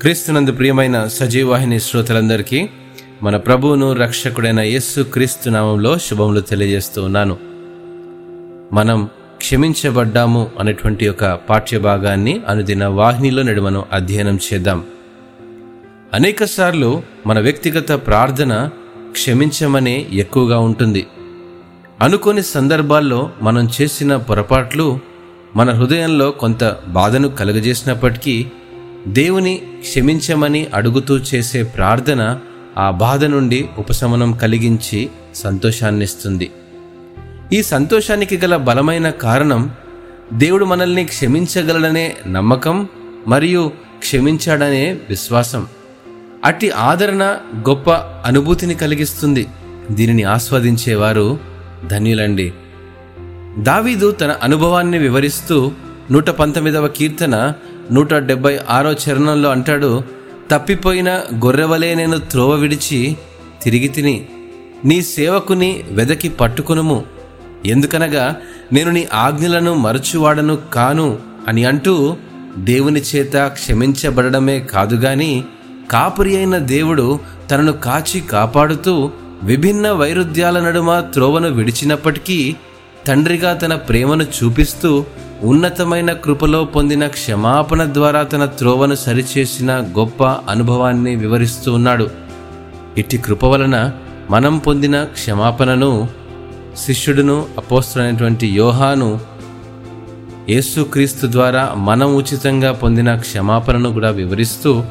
క్రీస్తునందు ప్రియమైన సజీవాహిని శ్రోతలందరికీ మన ప్రభువును రక్షకుడైన యేసు క్రీస్తు నామంలో శుభములు తెలియజేస్తూ ఉన్నాను. మనం క్షమించబడ్డాము అనేటువంటి ఒక పాఠ్య భాగాన్ని అనుదిన వాహినిలో నేడు మనం అధ్యయనం చేద్దాం. అనేకసార్లు మన వ్యక్తిగత ప్రార్థన క్షమించమనే ఎక్కువగా ఉంటుంది. అనుకోని సందర్భాల్లో మనం చేసిన పొరపాట్లు మన హృదయంలో కొంత బాధను కలుగజేసినప్పటికీ దేవుని క్షమించమని అడుగుతూ చేసే ప్రార్థన ఆ బాధ నుండి ఉపశమనం కలిగించి సంతోషాన్నిస్తుంది. ఈ సంతోషానికి గల బలమైన కారణం దేవుడు మనల్ని క్షమించగలడనే నమ్మకం మరియు క్షమించాడనే విశ్వాసం. అట్టి ఆదరణ గొప్ప అనుభూతిని కలిగిస్తుంది. దీనిని ఆస్వాదించేవారు ధన్యులండి. దావీదు తన అనుభవాన్ని వివరిస్తూ నూట పంతొమ్మిదవ కీర్తన నూట డెబ్బై ఆరో చరణంలో అంటాడు తప్పిపోయిన గొర్రెవలే నేను త్రోవ విడిచి తిరిగి తిని నీ సేవకుని వెదకి పట్టుకునుము. ఎందుకనగా నేను నీ ఆజ్ఞలను మరచువాడను కాను అని అంటూ దేవుని చేత క్షమించబడడమే కాదు గాని కాపురి అయిన దేవుడు తనను కాచి కాపాడుతూ విభిన్న వైరుధ్యాల నడుమ త్రోవను విడిచినప్పటికీ తండ్రిగా తన ప్రేమను చూపిస్తూ ఉన్నతమైన కృపలో పొందిన క్షమాపణ ద్వారా తన త్రోవను సరిచేసిన గొప్ప అనుభవాన్ని వివరిస్తూ ఉన్నాడు. ఇట్టి కృప వలన మనం పొందిన క్షమాపణను శిష్యుడును అపోస్తుడైనటువంటి యోహాను యేసుక్రీస్తు ద్వారా మనం ఉచితంగా పొందిన క్షమాపణను కూడా వివరిస్తూ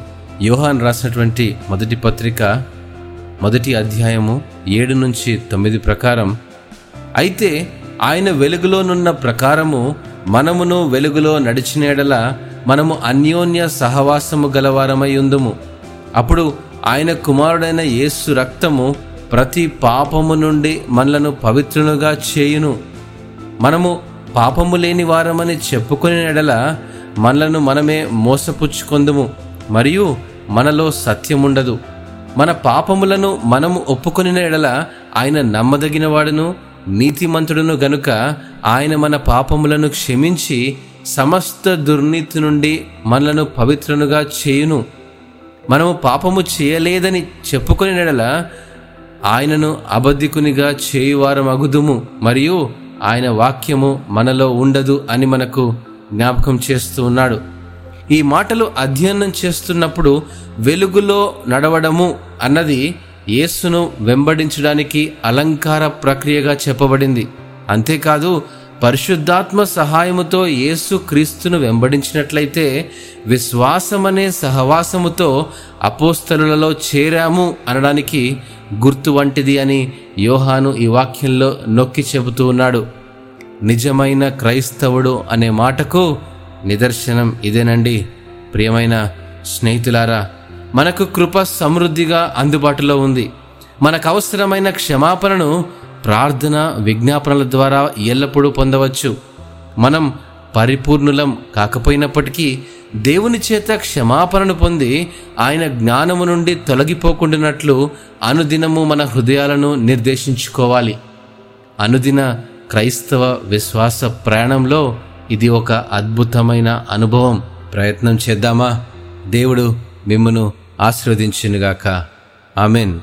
యోహాన్ రాసినటువంటి మొదటి పత్రిక మొదటి అధ్యాయము ఏడు నుంచి తొమ్మిది ప్రకారం అయితే ఆయన వెలుగులోనున్న ప్రకారము మనమును వెలుగులో నడిచినేడల మనము అన్యోన్య సహవాసము గలవారమై ఉందుము. అప్పుడు ఆయన కుమారుడైన యేసు రక్తము ప్రతి పాపము నుండి మనలను పవిత్రునుగా చేయును. మనము పాపము లేని వారమని చెప్పుకునే ఎడల మనలను మనమే మోసపుచ్చుకొందుము. మరియు మనలో సత్యముండదు. మన పాపములను మనము ఒప్పుకొనిన ఎడల ఆయన నమ్మదగినవాడును నీతిమంతుడును గనుక ఆయన మన పాపములను క్షమించి సమస్త దుర్నీతి నుండి మనలను పవిత్రునుగా చేయును. మనము పాపము చేయలేదని చెప్పుకుని నెడల ఆయనను అబద్ధికునిగా చేయువారం అగుదుము మరియు ఆయన వాక్యము మనలో ఉండదు అని మనకు జ్ఞాపకం చేస్తూ ఉన్నాడు. ఈ మాటలు అధ్యయనం చేస్తున్నప్పుడు వెలుగులో నడవడము అన్నది యేసును వెంబడించడానికి అలంకార ప్రక్రియగా చెప్పబడింది. అంతేకాదు పరిశుద్ధాత్మ సహాయముతో యేసు క్రీస్తును వెంబడించినట్లయితే విశ్వాసమనే సహవాసముతో అపోస్తలులలో చేరాము అనడానికి గుర్తు వంటిది అని యోహాను ఈ వాక్యంలో నొక్కి చెబుతూ ఉన్నాడు. నిజమైన క్రైస్తవుడు అనే మాటకు నిదర్శనం ఇదేనండి. ప్రియమైన స్నేహితులారా మనకు కృప సమృద్ధిగా అందుబాటులో ఉంది. మనకు అవసరమైన క్షమాపణను ప్రార్థన విజ్ఞాపనల ద్వారా ఎల్లప్పుడూ పొందవచ్చు. మనం పరిపూర్ణులం కాకపోయినప్పటికీ దేవుని చేత క్షమాపణను పొంది ఆయన జ్ఞానము నుండి తొలగిపోకుండానట్లు అనుదినము మన హృదయాలను నిర్దేశించుకోవాలి. అనుదిన క్రైస్తవ విశ్వాస ప్రయాణంలో ఇది ఒక అద్భుతమైన అనుభవం. ప్రయత్నం చేద్దామా? దేవుడు మిమ్మను ఆశీర్వదించునుగాక. ఆమెన్.